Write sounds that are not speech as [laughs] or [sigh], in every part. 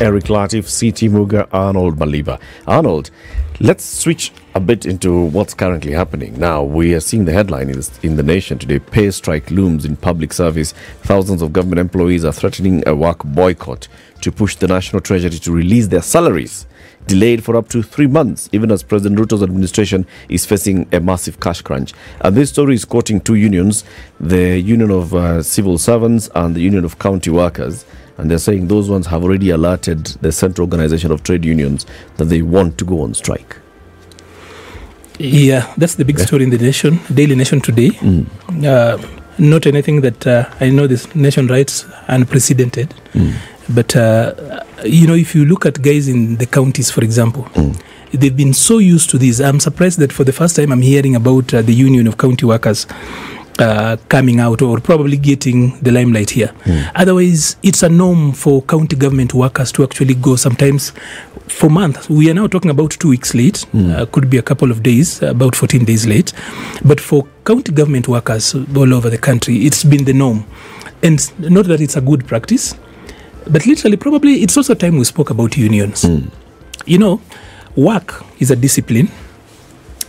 Eric Latif, CT Muga, Arnold Maliba. Arnold, let's switch a bit into what's currently happening. Now, we are seeing the headline in, this, in the nation today pay strike looms in public service. Thousands of government employees are threatening a work boycott to push the National Treasury to release their salaries. Delayed for up to three months, even as President Ruto's administration is facing a massive cash crunch. And this story is quoting two unions the Union of uh, Civil Servants and the Union of County Workers and they're saying those ones have already alerted the Central Organization of Trade Unions that they want to go on strike. Yeah, that's the big Yeah. story in the nation, Daily Nation today. Mm. Uh, not anything that uh, I know this nation writes unprecedented, Mm. but uh, you know, if you look at guys in the counties, for example, Mm. they've been so used to this. I'm surprised that for the first time I'm hearing about uh, the Union of County Workers uh, coming out or probably getting the limelight here. Mm. Otherwise, it's a norm for county government workers to actually go sometimes for months. We are now talking about two weeks late, Mm. uh, could be a couple of days, about 14 days late. But for county government workers all over the country, it's been the norm. And not that it's a good practice, but literally, probably it's also time we spoke about unions. Mm. You know, work is a discipline,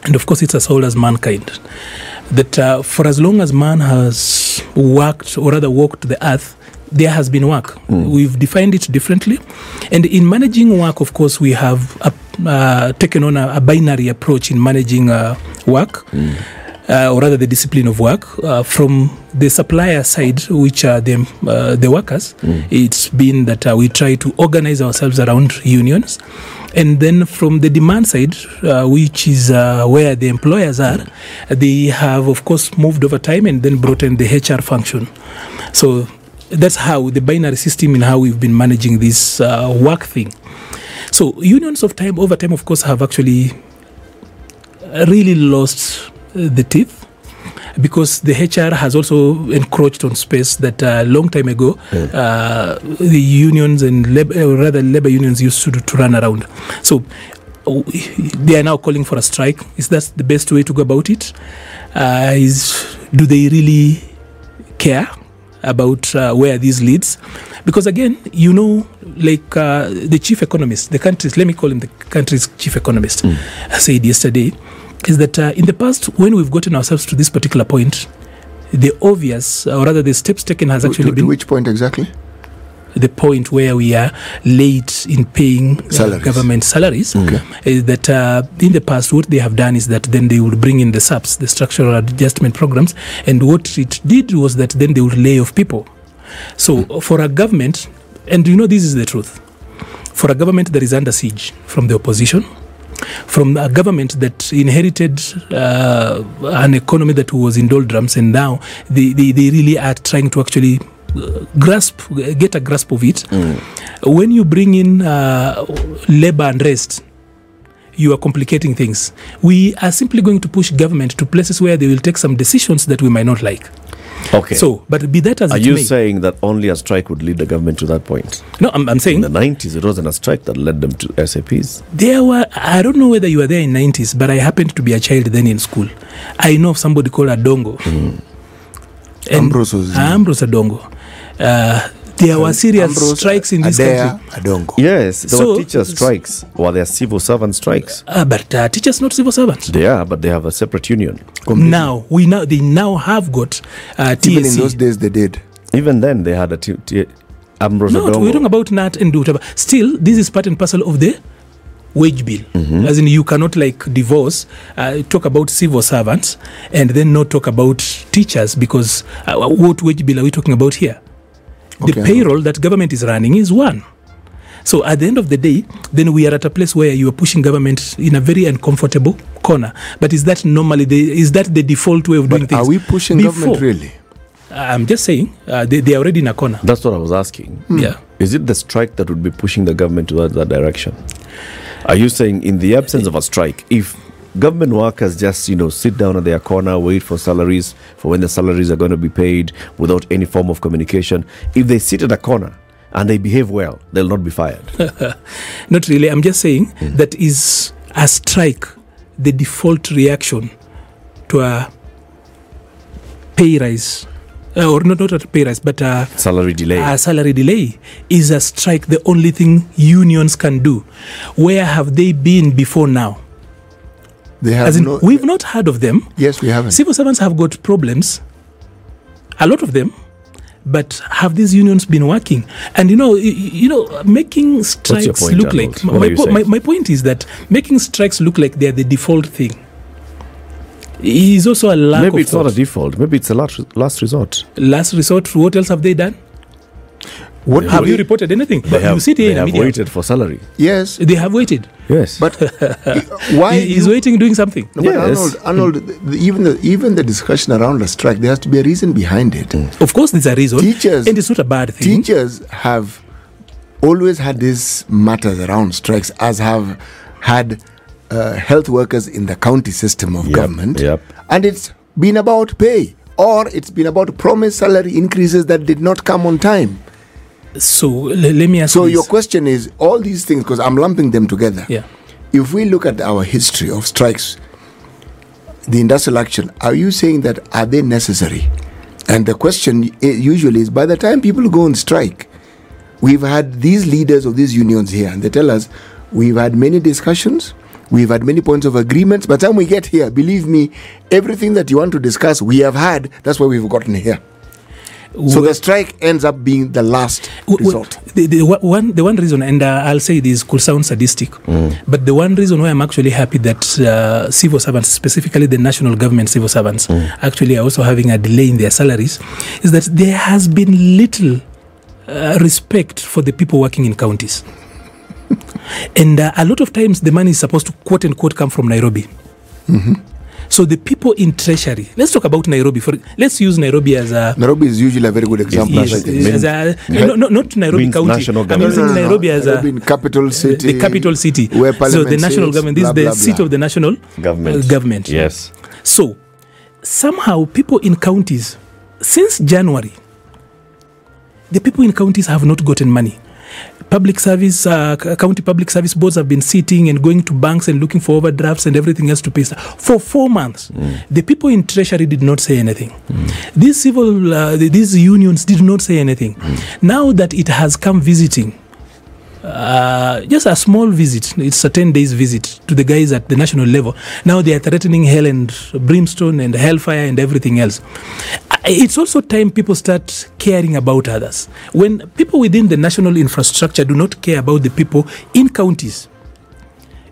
and of course, it's as old as mankind. That uh, for as long as man has worked, or rather walked the earth, there has been work. Mm. We've defined it differently. And in managing work, of course, we have uh, uh, taken on a, a binary approach in managing uh, work. Mm. Uh, or rather the discipline of work uh, from the supplier side, which are the uh, the workers. Mm. It's been that uh, we try to organize ourselves around unions, and then from the demand side, uh, which is uh, where the employers are, they have of course moved over time and then brought in the HR function. So that's how the binary system and how we've been managing this uh, work thing. So unions of time over time, of course, have actually really lost the teeth because the HR has also encroached on space that a long time ago Yeah. uh, the unions and labor, or rather labor unions used to, to run around. So uh, they are now calling for a strike. Is that the best way to go about it? Uh, is do they really care about uh, where this leads? Because again, you know, like uh, the chief economist, the country's let me call him the country's chief economist, Mm. said yesterday, is that uh, in the past when we've gotten ourselves to this particular point, the obvious, or rather the steps taken has actually to, been to which point exactly? the point where we are late in paying uh, Salaries. government salaries. Mm. Is that uh, in the past, what they have done is that then they would bring in the SAPs, the structural adjustment programs, and what it did was that then they would lay off people. So for a government, and you know this is the truth, for a government that is under siege from the opposition, from a government that inherited uh, an economy that was in doldrums, and now they, they, they really are trying to actually uh, grasp, get a grasp of it. Mm. When you bring in uh, labor unrest, you are complicating things. We are simply going to push government to places where they will take some decisions that we might not like. Okay. So, but be that as are it you may, saying that only a strike would lead the government to that point? no, I'm, I'm In the 90s, it wasn't a strike that led them to SAPs. there were. I don't know whether you were there in 90s, but I happened to be a child then in school. I know of somebody called Adongo. Mm. And- Ambrose was- Ambrose Adongo. Uh, there were serious Ambrose, strikes in this Adair, country. Adongo. Yes, there So- were teacher strikes or there are civil servant strikes. Uh, but uh, teachers not civil servants. They are, but they have a separate union. Completely. Now we now they now have got uh, Even in those days, they did. Even then, they had a t- t- Ambrose No, Odongo. we're talking about NAT and whatever. Still, this is part and parcel of the wage bill. Mhm. As in, you cannot like divorce, uh, talk about civil servants, and then not talk about teachers because uh, what wage bill are we talking about here? The Okay. payroll that government is running is one. So at the end of the day, then we are at a place where you are pushing government in a very uncomfortable corner. But is that normally the is that the default way of doing But things? are we pushing Before- government really? I'm just saying uh, they, they are already in a corner. That's what I was asking. Hmm. Yeah. Is it the strike that would be pushing the government towards that direction? Are you saying, in the absence of a strike, if government workers just you know sit down at their corner, wait for salaries for when the salaries are going to be paid without any form of communication, if they sit at a corner and they behave well, they'll not be fired. [laughs] Not really. I'm just saying that is a strike the default reaction to a pay rise, uh, or not, not a pay rise, but a, Salary delay. a salary delay. Is a strike the only thing unions can do? Where have they been before now? They have As in, no, we've not heard of them. yes, we haven't. Civil servants have got problems, a lot of them. But have these unions been working? And you know, y- y- you know, making strikes point, look Arnold? like my, po- my, my point is that making strikes look like they're the default thing is also a lack Maybe of it's not a default. Maybe it's a last, last resort. last resort. What else have they done? What Have do you reported anything? They you have, sit here they in have media. waited for salary. Yes, They have waited. Yes. but [laughs] why? He- He's you- waiting, doing something. No, Yes. Arnold, Arnold the, the- even the even the discussion around the strike, there has to be a reason behind it. Of course, there's a reason, Teachers- and it's not a bad thing. Teachers have always had these matters around strikes, as have had uh, health workers in the county system of Yep, government, yep. and it's been about pay. Or it's been about promised salary increases that did not come on time. So le- let me ask So you your question is all these things because I'm lumping them together. yeah. If we look at our history of strikes, the industrial action, are you saying that are they necessary? And the question usually is by the time people go on strike, we've had these leaders of these unions here, and they tell us we've had many discussions, we've had many points of agreements. By the time we get here, believe me, everything that you want to discuss, we have had. That's why we've gotten here. So the strike ends up being the last resort. The, the one, the one reason, and uh, I'll say this could sound sadistic, but the one reason why I'm actually happy that uh, civil servants, specifically the national government civil servants, actually are also having a delay in their salaries, is that there has been little uh, respect for the people working in counties. [laughs] and uh, a lot of times the money is supposed to quote unquote come from Nairobi. So the people in treasury, let's talk about Nairobi. For let's use Nairobi as a Nairobi is usually a very good example. Yes, I think. mean- as a, no, no, not Nairobi County. national I'm government. using Nairobi as Nairobi a in capital city, the capital city. where so the national sits, government. This blah, is the blah, seat blah. of the national Government. uh, government. Yes. So somehow people in counties, since January, the people in counties have not gotten money. Public service, uh, county public service boards have been sitting and going to banks and looking for overdrafts and everything else to pay stuff for four months. The people in treasury did not say anything. These civil, uh, th- these unions did not say anything. Now that it has come visiting, uh, just a small visit. It's a 10 days visit to the guys at the national level. Now they are threatening hell and brimstone and hellfire and everything else. It's also time people start caring about others. When people within the national infrastructure do not care about the people in counties,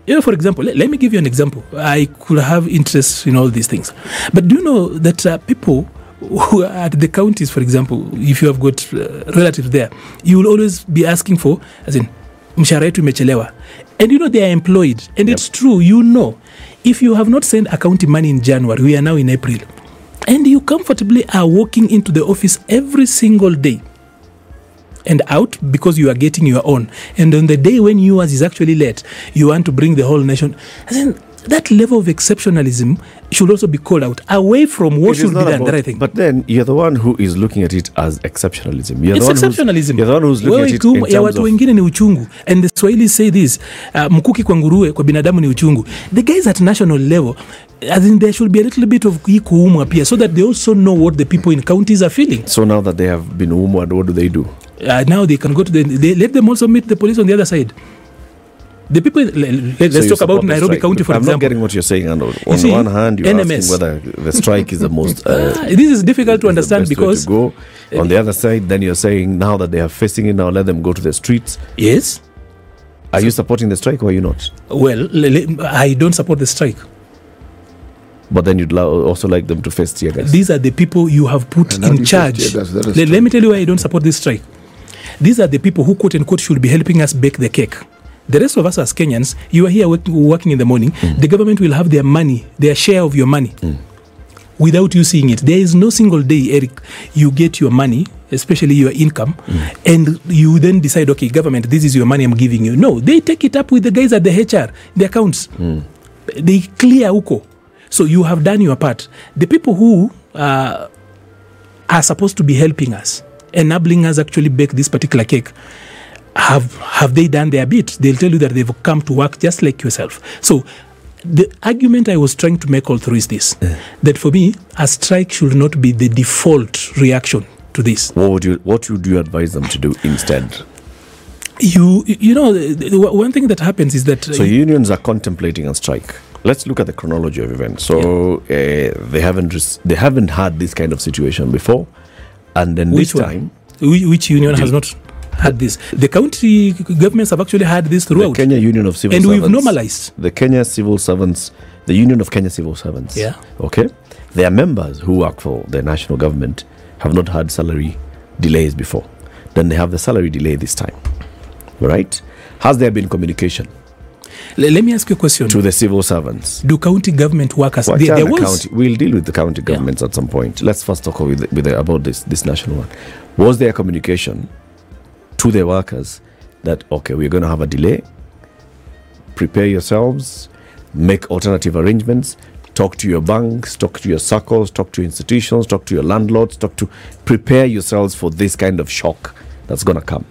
you know, for example, let, let me give you an example. I could have interest in all these things. But do you know that uh, people who are at the counties, for example, if you have got uh, relatives there, you will always be asking for, as in, mshahara yetu imechelewa. And you know, they are employed. And it's true, you know, if you have not sent a county money in January, we are now in April, and you comfortably are walking into the office every single day and out because you are getting your own. And on the day when yours is actually late, you want to bring the whole nation. And then that level of exceptionalism should also be called out away from what should be done. that I think. But then you're the one who is looking at it as exceptionalism. You're it's the one who's- exceptionalism. You're the one who's looking Wewe at it ya watu wengine ni uchungu and the swahili say this uh, mkuki kwa nguruwe kwa binadamu ni uchungu the guys at national level I think there should be a little bit of hii kuumwa pia so that they also know what the people in counties are feeling So now that they have been wounded, what do they do? uh, now they can go to the they, let them also meet the police on the other side the people let, us So talk about Nairobi. County for I'm not getting what you're saying, Arnold. On see, one hand, you're NMS. asking whether the strike is the most. [laughs] Uh, Ah, this is difficult to understand because to go. On the other side, then you're saying now that they are facing it, now let them go to the streets. yes Are you supporting the strike or are you not? well I don't support the strike But then you'd lo- also like them to face tear gas. These are the people you have put And in charge. face tear gas? That is Let, true. let me tell you why I don't support this strike. These are the people who, quote unquote, should be helping us bake the cake. The rest of us as Kenyans, you are here work, working in the morning. Hmm. The government will have their money, their share of your money. Hmm. without you seeing it. There is no single day, Eric, you get your money, especially your income, hmm. and you then decide, okay, government, this is your money I'm giving you. No, they take it up with the guys at the HR, the accounts. They clear uko. So you have done your part. The people who uh, are supposed to be helping us, enabling us actually bake this particular cake, have have they done their bit? They'll tell you that they've come to work just like yourself. So the argument I was trying to make all through is this: that for me, a strike should not be the default reaction to this. What would you What would you advise them to do instead? You you know the, the one thing that happens is that So unions are contemplating a strike. Let's look at the chronology of events. So uh, they haven't res- they haven't had this kind of situation before, and then Which this one? time which, union has not had this? The county governments have actually had this the Kenya Union of Civil Servants. and Servants, we've normalized. the Kenya Civil Servants, the Union of Kenya Civil Servants. Yeah. Okay. Their members who work for the national government have not had salary delays before. Then they have the salary delay this time. Right? Has there been communication let me ask you a question: to the civil servants? Do county government workers? Well, there, there was county. We'll deal with the county governments at some point. Let's first talk with, with the, about this this national one. Was there communication to the workers that okay, we're going to have a delay? Prepare yourselves, make alternative arrangements. Talk to your banks, talk to your circles, talk to institutions, talk to your landlords, talk to prepare yourselves for this kind of shock that's going to come.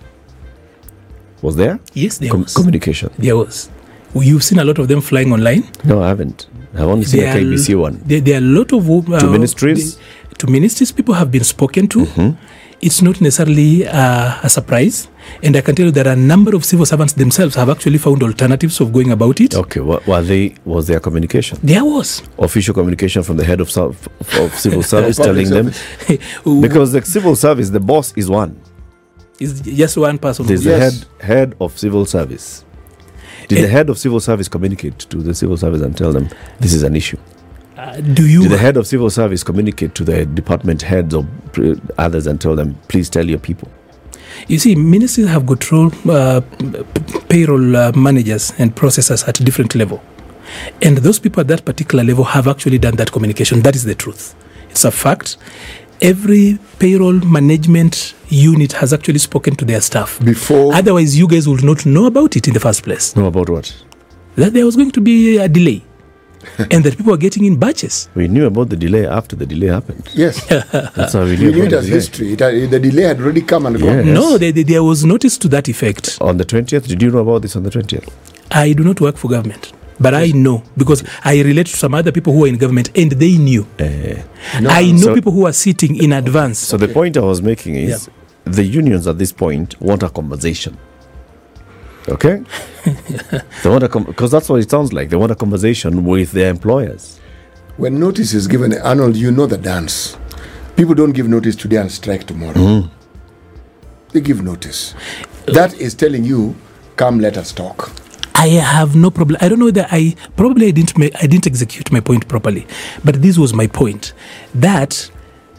Was there yes, there Com- was. communication? There was. You've seen a lot of them flying online. No, I haven't. I've only seen There a KBC one. There, there are a lot of uh, To ministries? the- to ministries, people have been spoken to. Mm-hmm. It's not necessarily uh, a surprise, and I can tell you there are a number of civil servants themselves have actually found alternatives of going about it. Okay, what were they? Was there communication? There was official communication from the head of, of civil [laughs] service telling them [laughs] because the civil service the boss is one it's just one person. there's who- the head head of civil service did Eh. the head of civil service communicate to the civil service and tell them this is an issue Uh, do you? did the head of civil service communicate to the department heads or pr- others and tell them please tell your people You see, ministries have got role, uh, payroll uh, managers and processors at different level, and those people at that particular level have actually done that communication. That is the truth. It's a fact. Every payroll management unit has actually spoken to their staff. Before Otherwise, you guys would not know about it in the first place. know about what That there was going to be a delay, [laughs] and that people were getting in batches. we knew about the delay after the delay happened yes, [laughs] that's how we we knew, knew about it the as delay. history. It, had- the delay had already come and gone. Yes. No, there, there- there was notice to that effect. on the 20th did you know about this on the 20th I do not work for government, but I know because I relate to some other people who are in government and they knew. Eh, no, I know so- people who are sitting in advance. So the point I was making is the unions at this point want a conversation. Okay? [laughs] they want a because that's what it sounds like. They want a conversation with their employers. When notice is given, Arnold, you know the dance. People don't give notice today and strike tomorrow. Mm-hmm. They give notice. That is telling you, come, let us talk. I have no problem. I don't know that I probably I didn't make I didn't execute my point properly, but this was my point that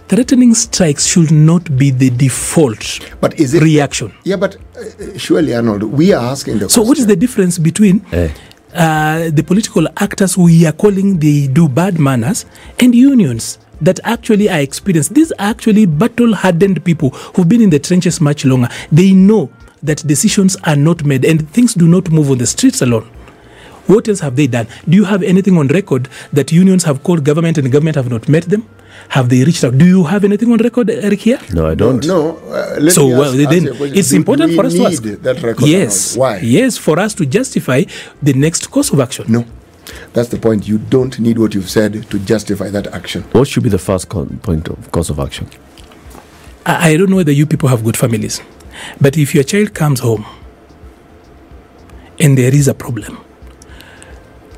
threatening strikes should not be the default But is it? reaction. yeah, but uh, surely, Arnold, we are asking the So what is the difference between Eh. uh, the political actors we are calling they do bad manners and unions that actually are experienced? These are actually battle-hardened people who've been in the trenches much longer. They know that decisions are not made and things do not move on the streets alone. What else have they done? Do you have anything on record that unions have called government and government have not met them? Have they reached out? Do you have anything on record, Eric, here? No, I don't. No, uh, let so me well, ask, ask then you a question. it's Do- important do for we us to ask. that record. yes, Arnold? Why? yes, for us to justify the next course of action. No, that's the point. You don't need what you've said to justify that action. What should be the first con- point of course of action? I, I don't know whether you people have good families, but if your child comes home and there is a problem,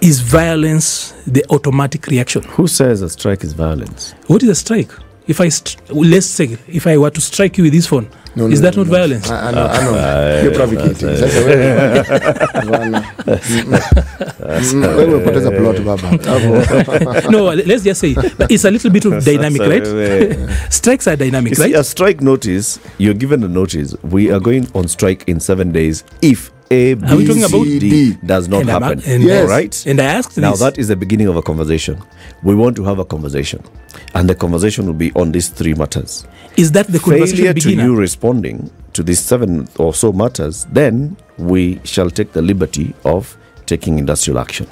is violence the automatic reaction? Who says a strike is violence? What is a strike? If I st- let's say if I were to strike you with this phone, No, is no, that no, not no. violence? I, I know, I know. You're provocating. Sasa wewe- Bwana. Mm, wewe umepoteza plot baba. [laughs] No, let's just say it's a little bit of dynamic, right? uh, Strikes are dynamic, You see, right? a strike notice, you're given a notice. We are going on strike in seven days if A, B, Are we talking about C, D D? does not And I'm- happen. and- Yes. All right. And I asked this. Now this. that is the beginning of a conversation. We want to have a conversation, and the conversation will be on these three matters. is that the conversation Failure to beginner? you responding to these seven or so matters, then we shall take the liberty of taking industrial action.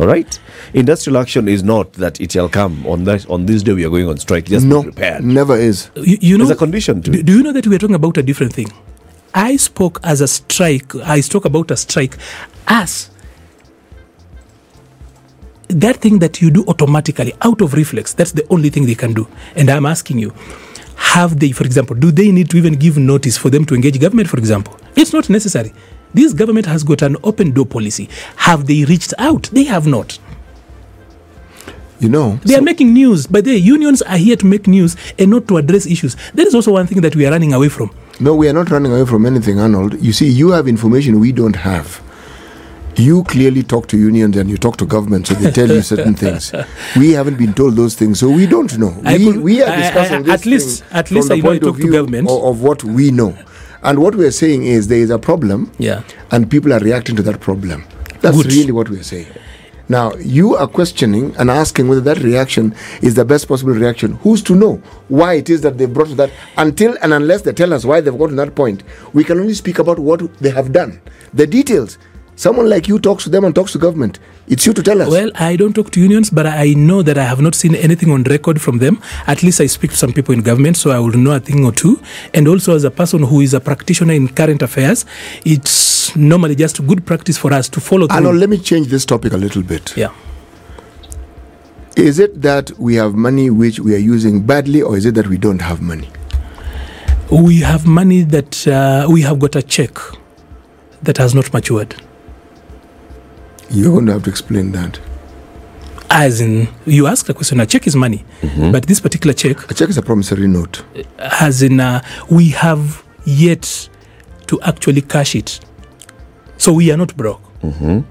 All right. Industrial action is not that it shall come on that on this day we are going on strike. Just no, be prepared. never is. you, you know, There's a condition to do, it. do you know that we are talking about a different thing? I spoke as a strike. I spoke about a strike as that thing that you do automatically out of reflex. That's the only thing they can do. And I'm asking you, have they, for example, do they need to even give notice for them to engage government, for example? It's not necessary. This government has got an open door policy. Have they reached out? They have not. You know, They are making news, but the unions are here to make news and not to address issues. That is also one thing that we are running away from. No, we are not running away from anything, Arnold. You see, you have information we don't have. You clearly talk to unions and you talk to government, so they tell you certain things. We haven't been told those things, so we don't know. I we, could- we are I- I- discussing I- this at least- at least I know I point of talk to government. Of, of what we know. And what we are saying is there is a problem, Yeah. and people are reacting to that problem. That's Good. really what we are saying. Now, you are questioning and asking whether that reaction is the best possible reaction. Who's to know why it is that they brought to that? Until and unless they tell us why they've gotten that point, we can only speak about what they have done. The details. Someone like you talks to them and talks to government. It's you to tell us. Well, I don't talk to unions, but I know that I have not seen anything on record from them. At least I speak to some people in government, so I will know a thing or two. And also, as a person who is a practitioner in current affairs, it's normally just good practice for us to follow through. Arnold, let me change this topic a little bit. yeah. Is it that we have money which we are using badly, or is it that we don't have money? We have money that uh, we have got a check that has not matured. You're going to have to explain that. As in, you asked a question, a check is money, but this particular check A check is a promissory note. as in uh, we have yet to actually cash it. So we are not broke. There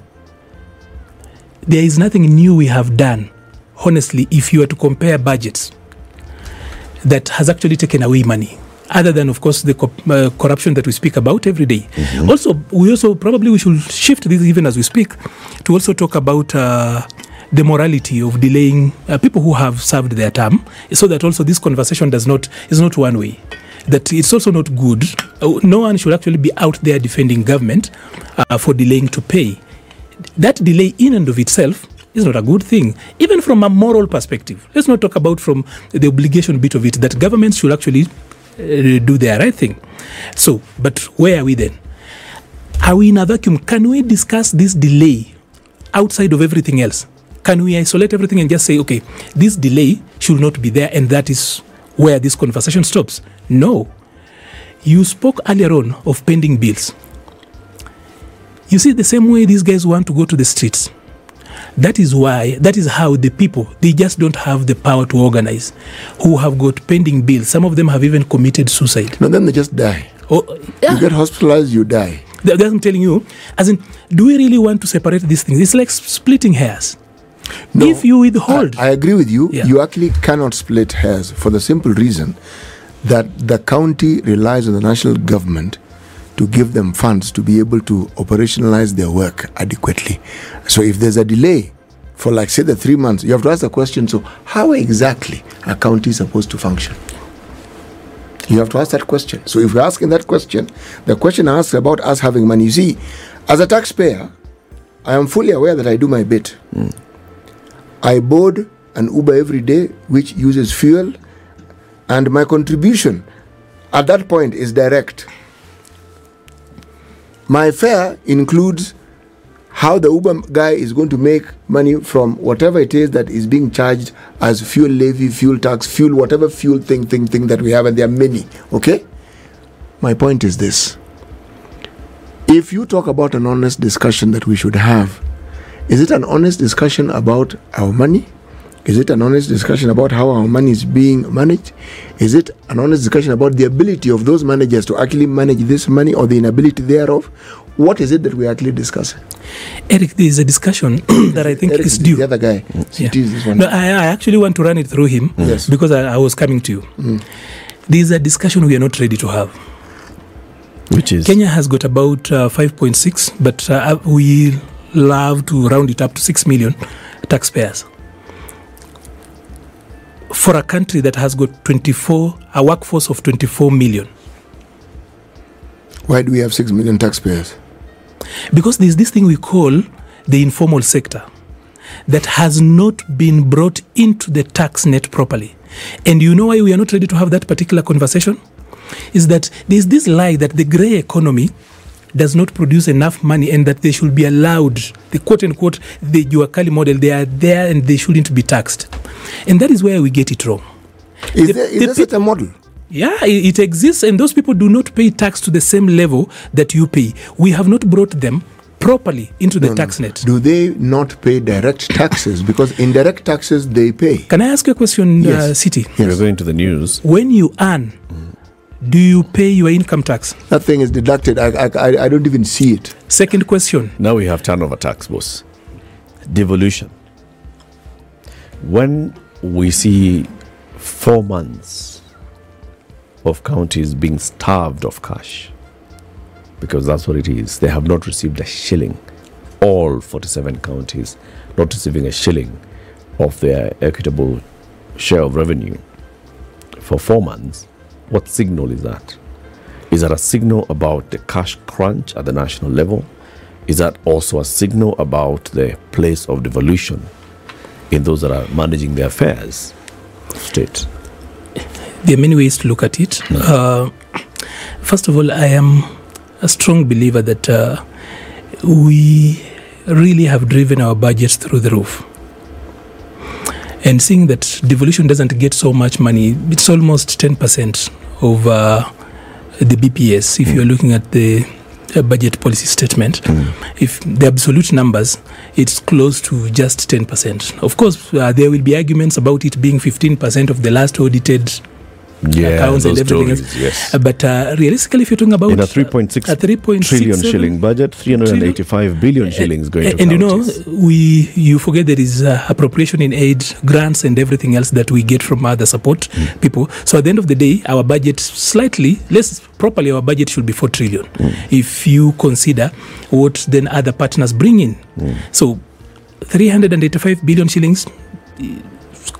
is nothing new we have done, honestly, if you were to compare budgets that has actually taken away money. Other than, of course, the co- uh, corruption that we speak about every day. Also, we also probably we should shift this even as we speak to also talk about uh, the morality of delaying uh, people who have served their term, so that also this conversation does not is not one way. That it's also not good. Uh, No one should actually be out there defending government uh, for delaying to pay. That delay in and of itself is not a good thing, even from a moral perspective. Let's not talk about from the obligation bit of it that governments should actually Uh, do their right thing. So, but where are we then? Are we in a vacuum? Can we discuss this delay outside of everything else? Can we isolate everything and just say, okay, this delay should not be there, and that is where this conversation stops? No. You spoke earlier on of pending bills. You see, the same way these guys want to go to the streets. That is why, that is how the people, they just don't have the power to organize, who have got pending bills. Some of them have even committed suicide. No, then they just die. Oh, yeah. You get hospitalized, you die. That- That's what I'm telling you. As in, do we really want to separate these things? It's like splitting hairs. No, if you withhold, I, I agree with you. Yeah. You actually cannot split hairs for the simple reason that the county relies on the national government to give them funds to be able to operationalize their work adequately. So if there's a delay for like say the three months, you have to ask the question, so how exactly a county is supposed to function? You have to ask that question. So if you're asking that question, the question asks about us having money. You see, as a taxpayer, I am fully aware that I do my bit. Hmm. I board an Uber every day which uses fuel, and my contribution at that point is direct. My fare includes how the Uber guy is going to make money from whatever it is that is being charged as fuel levy, fuel tax, fuel, whatever fuel thing, thing, thing that we have, and there are many. Okay? My point is this. If you talk about an honest discussion that we should have, is it an honest discussion about our money? Is it an honest discussion about how our money is being managed? Is it an honest discussion about the ability of those managers to actually manage this money or the inability thereof? What is it that we're actually discussing? Eric, there is a discussion [clears throat] that I think Eric is is due. the other guy. Yeah. It is this one. No, I, I actually want to run it through him Yes. because I, I was coming to you. There is a discussion we are not ready to have. Which is Kenya has got about uh, 5.6, but uh, we love to round it up to 6 million taxpayers. For a country that has got 24, a workforce of 24 million. Why do we have 6 million taxpayers? Because there's this thing we call the informal sector that has not been brought into the tax net properly. And you know why we are not ready to have that particular conversation? Is that there's this lie that the grey economy does not produce enough money and that they should be allowed, the quote unquote, the Juakali model, they are there and they shouldn't be taxed. And that is where we get it wrong. Is The- there, is the there pe- such a model? Yeah, it, it exists, and those people do not pay tax to the same level that you pay. We have not brought them properly into the tax net. Do they not pay direct taxes? Because indirect taxes they pay. Can I ask you a question, uh, Yes. CT? we're going to the news. When you earn, do you pay your income tax? That thing is deducted. I, I, I- I don't even see it. Second question Now we have turnover tax, boss. Devolution. When we see four months of counties being starved of cash, because that's what it is, they have not received a shilling. All 47 counties not receiving a shilling of their equitable share of revenue for four months. What signal is that? Is that a signal about the cash crunch at the national level? Is that also a signal about the place of devolution in those that are managing the affairs of state? there are many ways to look at it. Uh, first of all, I am a strong believer that uh, we really have driven our budgets through the roof. And seeing that devolution doesn't get so much money, it's almost 10% of uh, the BPS if you're looking at the uh, budget policy statement. If the absolute numbers, it's close to just 10%. Of course, uh, there will be arguments about it being 15% of the last audited Yeah, accounts and everything stories, else. yes. But uh, realistically, if you're talking about In a uh, 3.6 a 3.6 trillion seven- shilling budget, 385 billion shillings going and, to and you know, we you forget there is uh, appropriation in aid, grants, and everything else that we get from other support Hmm. people. So at the end of the day, our budget slightly less properly, our budget should be four trillion. Hmm. If you consider what then other partners bring in, Hmm. so 385 billion shillings,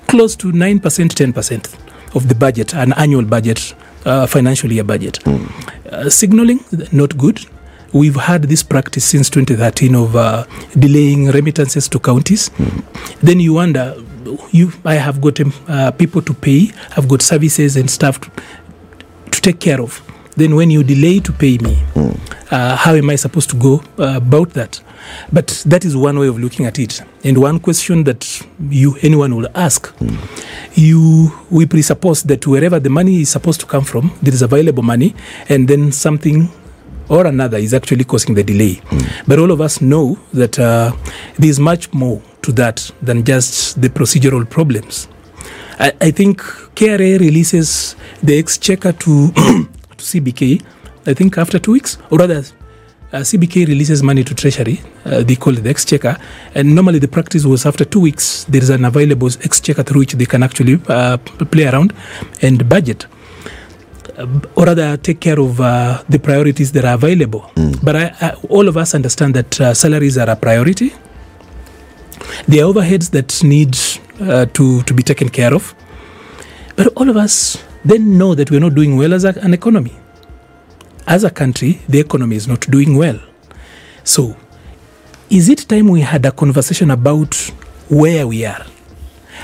close to nine percent, ten percent of the budget, an annual budget, uh, financial year budget. Uh, signaling, not good. We've had this practice since 2013 of uh, delaying remittances to counties. Then you wonder, you, I have got um, uh, people to pay, I've got services and stuff to, to take care of. Then when you delay to pay me, uh, how am I supposed to go uh, about that? But that is one way of looking at it. And one question that you anyone will ask, you we presuppose that wherever the money is supposed to come from, there is available money, and then something or another is actually causing the delay. But all of us know that uh, there is much more to that than just the procedural problems. I, I think KRA releases the exchequer to [coughs] to CBK. I think after two weeks, or rather, uh, CBK releases money to Treasury. Uh, they call it the exchequer, and normally the practice was after two weeks there is an available exchequer through which they can actually uh, play around and budget. Uh, or rather, take care of uh, the priorities that are available. But I, I, all of us understand that uh, salaries are a priority. There are overheads that need uh, to, to be taken care of. But all of us then know that we're not doing well as a, an economy. As a country, the economy is not doing well. So, is it time we had a conversation about where we are?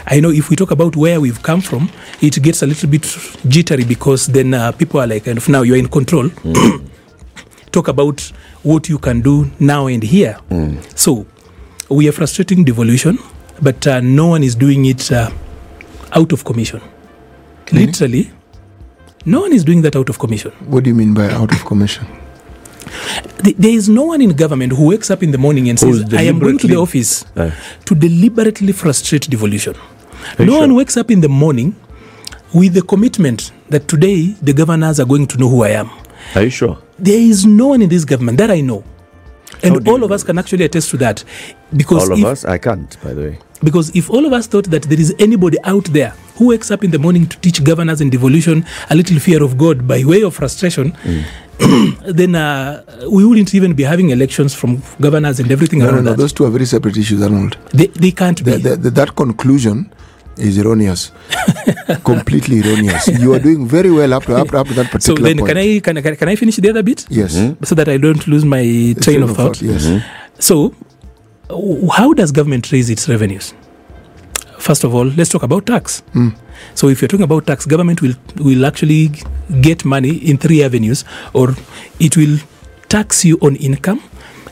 I know if we talk about where we've come from, it gets a little bit jittery because then uh, people are like, kind of now you're in control. [coughs] talk about what you can do now and here. So, we are frustrating devolution, but uh, no one is doing it uh, out of commission. Literally, no one is doing that out of commission. What do you mean by out of commission? Th- There is no one in government who wakes up in the morning and Who's says, I am going to the office Uh, to deliberately frustrate devolution. no sure? one wakes up in the morning with the commitment that today the governors are going to know who I am. are you sure? There is no one in this government that I know. How And do all of us can actually attest to that. Because All of if, us? I can't, by the way. Because if all of us thought that there is anybody out there who wakes up in the morning to teach governors and devolution a little fear of God by way of frustration, [clears throat] then uh, we wouldn't even be having elections from governors and everything No, no, around no. that. Those two are very separate issues, Arnold. They, they can't The, be. the, the, that conclusion is erroneous. [laughs] Completely erroneous. You are doing very well up to, up to, up to that particular so then, point. can I, can, I, can I finish the other bit? Yes. Mm-hmm. So that I don't lose my train of thought. Yes. Mm-hmm. So, uh, how does government raise its revenues? First of all, let's talk about tax. Mm. So, if you're talking about tax, government will will actually get money in three avenues, or it will tax you on income,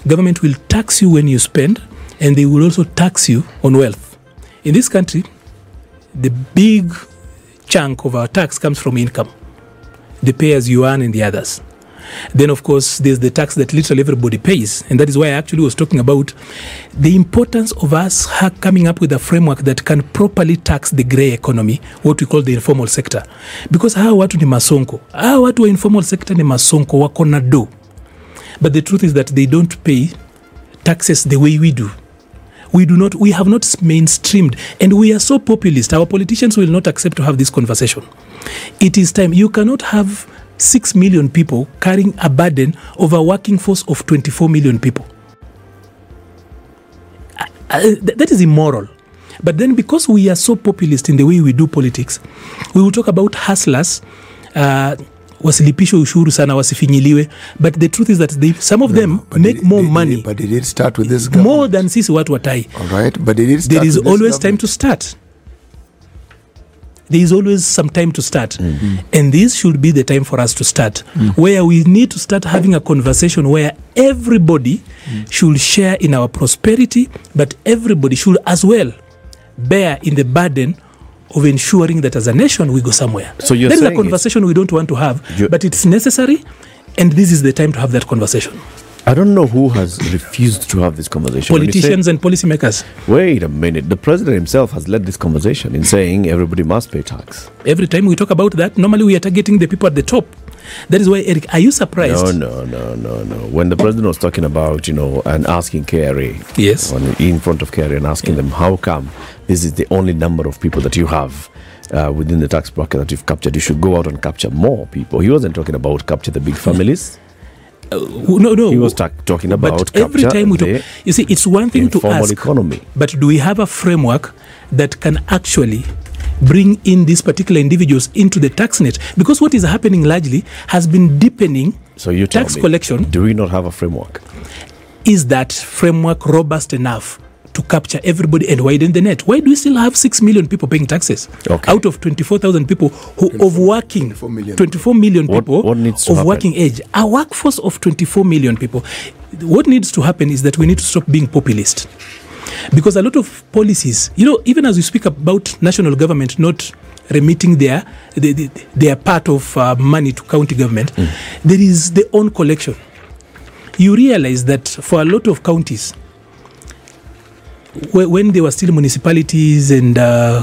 government will tax you when you spend, and they will also tax you on wealth. In this country, the big chunk of our tax comes from income, the payers you earn and the others. Then, of course, there's the tax that literally everybody pays. And that is why I actually was talking about the importance of us coming up with a framework that can properly tax the grey economy, what we call the informal sector. Because hawa watu ni masonko. Hawa watu wa informal sector ni masonko, wako do. But the truth is that they don't pay taxes the way we do. We do not, we have not mainstreamed, and we are so populist. Our politicians will not accept to have this conversation. It is time. You cannot have six million people carrying a burden of a working force of 24 million people. Uh, uh, th- that is immoral. But then, because we are so populist in the way we do politics, we will talk about hustlers. Uh, wasilipishwe ushuru sana wasifinyiliwe. But the truth is that they, some of them But make did- more did- money But they did start with this more than sisi watu watai All right. But they did start there is always time to start. There is always some time to start. Mm-hmm. And this should be the time for us to start. Mm. Where we need to start having a conversation where everybody mm. should share in our prosperity but everybody should as well bear in the burden of ensuring that as a nation we go somewhere So you're that is a saying conversation we don't want to have but it's necessary and this is the time to have that conversation I don't know who has refused to have this conversation. You say- politicians and policymakers Wait a minute. The president himself has led this conversation in saying everybody must pay tax. every time we talk about that, normally we are targeting the people at the top. That is why, Eric, are you surprised? No, no, no, no, no. When the president was talking about, you know, and asking KRA Yes. on, in front of KRA and asking them, how come this is the only number of people that you have uh, within the tax bracket that you've captured? You should go out and capture more people. He wasn't talking about capture the big families. No, no. He was ta- talking about but every time we talk, you see, it's one thing to ask, economy. but do we have a framework that can actually bring in these particular individuals into the tax net? Because what is happening largely has been deepening So you tax me, collection. Do we not have a framework? Is that framework robust enough? To capture everybody and widen the net. Why do we still have 6 million people paying taxes? Okay. Out of 24,000 people who of working 24 million. 24 million people what needs of happen? working age. A workforce of 24 million people. What needs to happen is that we need to stop being populist. Because a lot of policies, you know, even as we speak about national government not remitting their the, the, their part of uh, money to county government, there is their own collection. You realize that for a lot of counties, wh- when they were still municipalities and uh,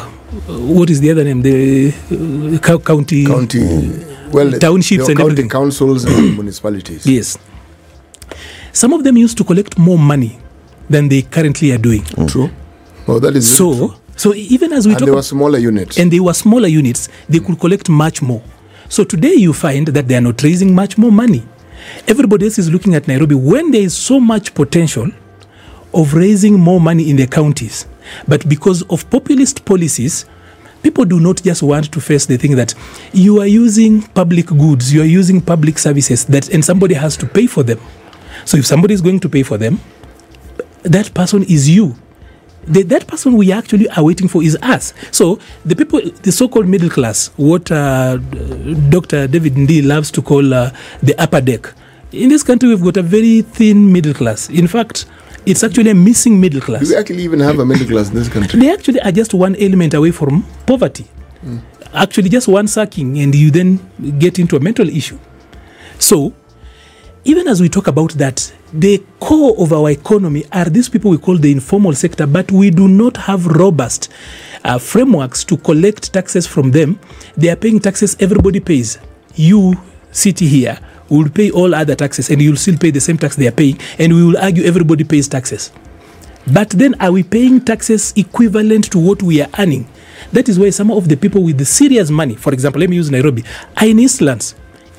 what is the other name? The uh, county. county, well, Townships and county everything. councils and [coughs] municipalities. Yes. Some of them used to collect more money than they currently are doing. True. Oh, that is So, so even as we and talk there were smaller units. and they were smaller units, they could collect much more. So today you find that they are not raising much more money. Everybody else is looking at Nairobi when there is so much potential of raising more money in the counties. But because of populist policies, people do not just want to face the thing that you are using public goods, you are using public services that and somebody has to pay for them. So if somebody is going to pay for them, that person is you the, that person we actually are waiting for is us. So the people, the so-called middle class, what uh, Dr. David Ndii loves to call uh, the upper deck. In this country, we've got a very thin middle class. In fact, it's actually a missing middle class. Do we actually even have a middle class in this country? They actually are just one element away from poverty. Actually, just one sucking, and you then get into a mental issue. So, even as we talk about that, the core of our economy are these people we call the informal sector, but we do not have robust uh, frameworks to collect taxes from them. They are paying taxes, everybody pays. You, CT here, will pay all other taxes, and you'll still pay the same tax they are paying, and we will argue everybody pays taxes. But then, are we paying taxes equivalent to what we are earning? That is why some of the people with the serious money, for example, let me use Nairobi, are in Eastlands.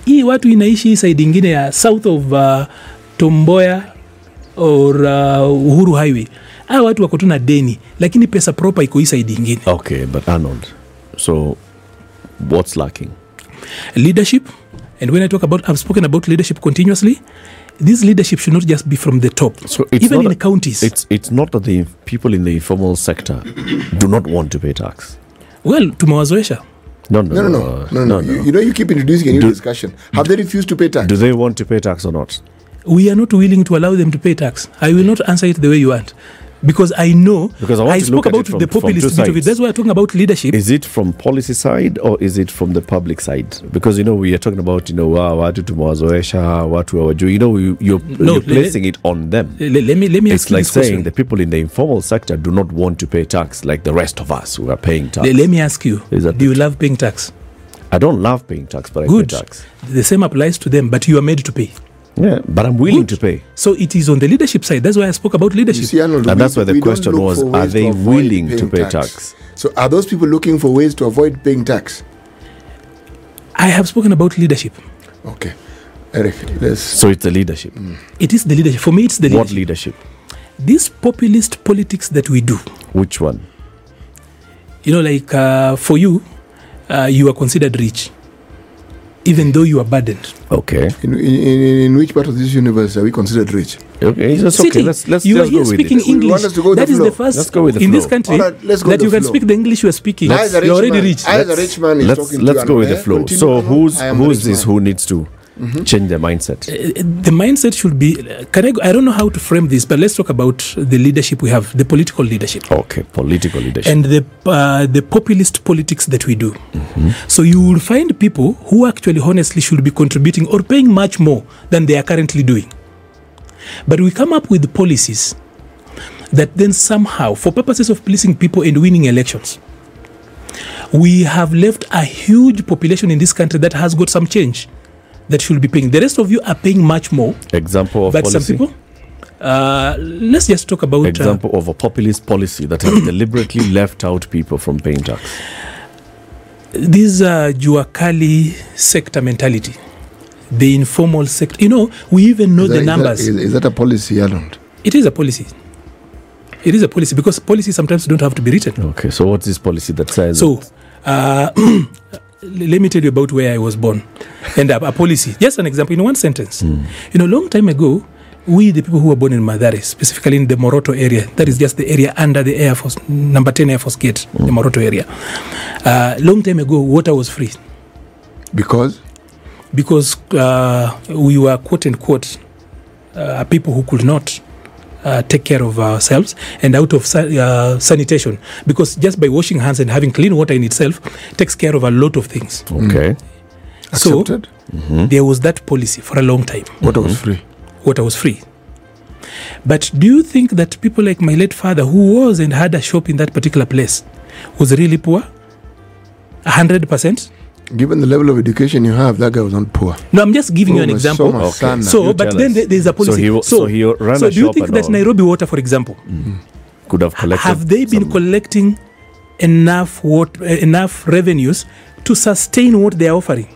hii watu inaishi hii side ingine ya south of uh, tomboya or uh, uhuru highway aa watu wako tu na deni lakini pesa propa iko hii side ingine Okay, but Arnold, so what's lacking? leadership and when i talk about i've spoken about leadership continuously this leadership should not just be from the top So it's even in a- counties It's it's not that the people in the informal sector do not want to pay tax. well tumewazoesha No, no, No, no, no, no, no. You, you know, you keep introducing a new Do- discussion. Have they refused to pay tax? Do they want to pay tax or not? we are not willing to allow them to pay tax. I will not answer it the way you want. Because I know Because I want to spoke look at about it from- the populist bit of it. That's why I'm talking about leadership. Is it from policy side or is it from the public side? Because you know we are talking about you know wow, watu tumewazoesha watu hawajui. You know you, you're, No, you're le- placing it on them. Le- let me let me It's ask you like this question. saying the people in the informal sector do not want to pay tax like the rest of us who are paying tax. Le- let me ask you: Do you love paying tax? I don't love paying tax, but I Good. pay tax. The same applies to them, but you are made to pay. Yeah, but I'm willing Good. to pay. So it is on the leadership side. That's why I spoke about You leadership. see, Arnold, And we- that's why the question was, are they willing to pay tax? So, are those people looking for ways to avoid paying tax? I have spoken about leadership. Okay, Eric, let's. So it's the leadership. It is the leadership. For me, it's the What leadership. leadership? This populist politics that we do. Which one? You know, like uh, for you, uh, you are considered rich, even though you are burdened. Okay. In, in, in which part of this universe are we considered rich? Okay, it's City, okay. Let's let's you just are go here with speaking it. English. want us to go That the is the first Let's go with the in this country All right, let's go that with the you can flow. speak the English you are speaking. I, as a rich You're already man, rich. As a rich man, is Let's talking let's to go with the flow. So who's I am a who's this who needs to change their mindset? Uh, the mindset should be. Can I? go- I don't know how to frame this, but let's talk about the leadership we have, the political leadership. Okay, political leadership. and the uh, the populist politics that we do. So you will find people who actually honestly should be contributing or paying much more than they are currently doing. But we come up with policies that then somehow, for purposes of pleasing people and winning elections, we have left a huge population in this country that has got some change that should be paying. The rest of you are paying much more, Example of but policy. some people. Uh, let's just talk about uh, Example of a populist policy that has [coughs] deliberately left out people from paying tax. this uh, Juakali sector mentality, the informal sector. You know, we even know that- the numbers. Is, is that a policy, Arnold? it is a policy. It is a policy because policies sometimes don't have to be written. Okay, so what's this policy that says? So, uh, [clears throat] let me tell you about where I was born and a, a policy. Just an example in one sentence. You know, long time ago, we, the people who were born in Mathare, specifically in the Moroto area, that is just the area under the Air Force, number 10 Air Force Gate, the Moroto area. Uh, long time ago, water was free. Because because uh, we were quote unquote uh, people who could not uh, take care of ourselves and out of uh, sanitation. Because just by washing hands and having clean water in itself takes care of a lot of things. Okay, so accepted, there was that policy for a long time. Water was free. water was free. But do you think that people like my late father who was and had a shop in that particular place was really poor? 100% Given the level of education you have, that guy was not poor. no i'm just giving you an example summer Okay. son. So, You but then us. there- there's a policy. So he wa- so he ran so a do you think that all. Nairobi Water, for example, could have collected. have they been some- collecting enough what uh, enough revenues to sustain what they are offering?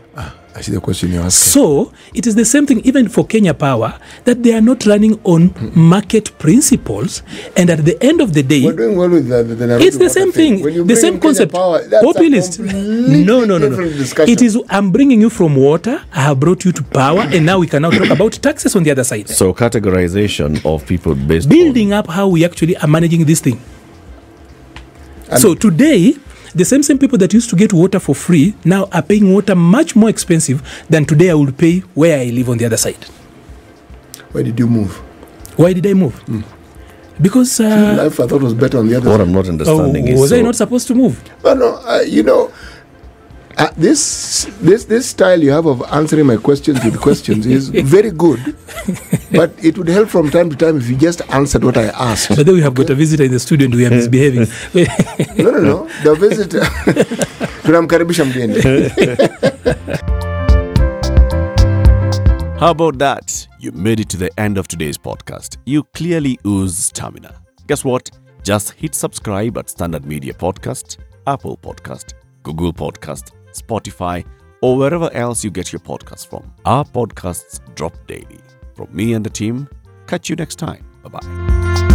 I see the question you're asking. So it is the same thing even for Kenya Power that they are not running on market principles, and at the end of the day, We're doing well with the, the, the Nairobi it's the same thing. thing, the same concept. Power, that's Populist. A No, no, no, no. Discussion. It is. I'm bringing you from water. I have brought you to power, and now we can now talk about taxes on the other side. So categorization of people based building up how we actually are managing this thing. And- so today, the same same people that used to get water for free now are paying water much more expensive than today I would pay where I live on the other side. Where did you move? Why did I move? Because uh, Life I thought was better on the other What side. I'm not oh, understanding is was I so- not supposed to move? But no, uh, you know, uh, this this this style you have of answering my questions with questions is [laughs] very good. but it would help from time to time if you just answered what I asked. But then we have got a visitor in the studio and we are misbehaving. [laughs] no, no, no. The visitor. [laughs] tunamkaribisha mgeni. How about that? You made it to the end of today's podcast. You clearly ooze stamina. Guess what? Just hit subscribe at Standard Media Podcast, Apple Podcast, Google Podcast, Spotify, or wherever else you get your podcasts from. Our podcasts drop daily. From me and the team, catch you next time. Bye bye.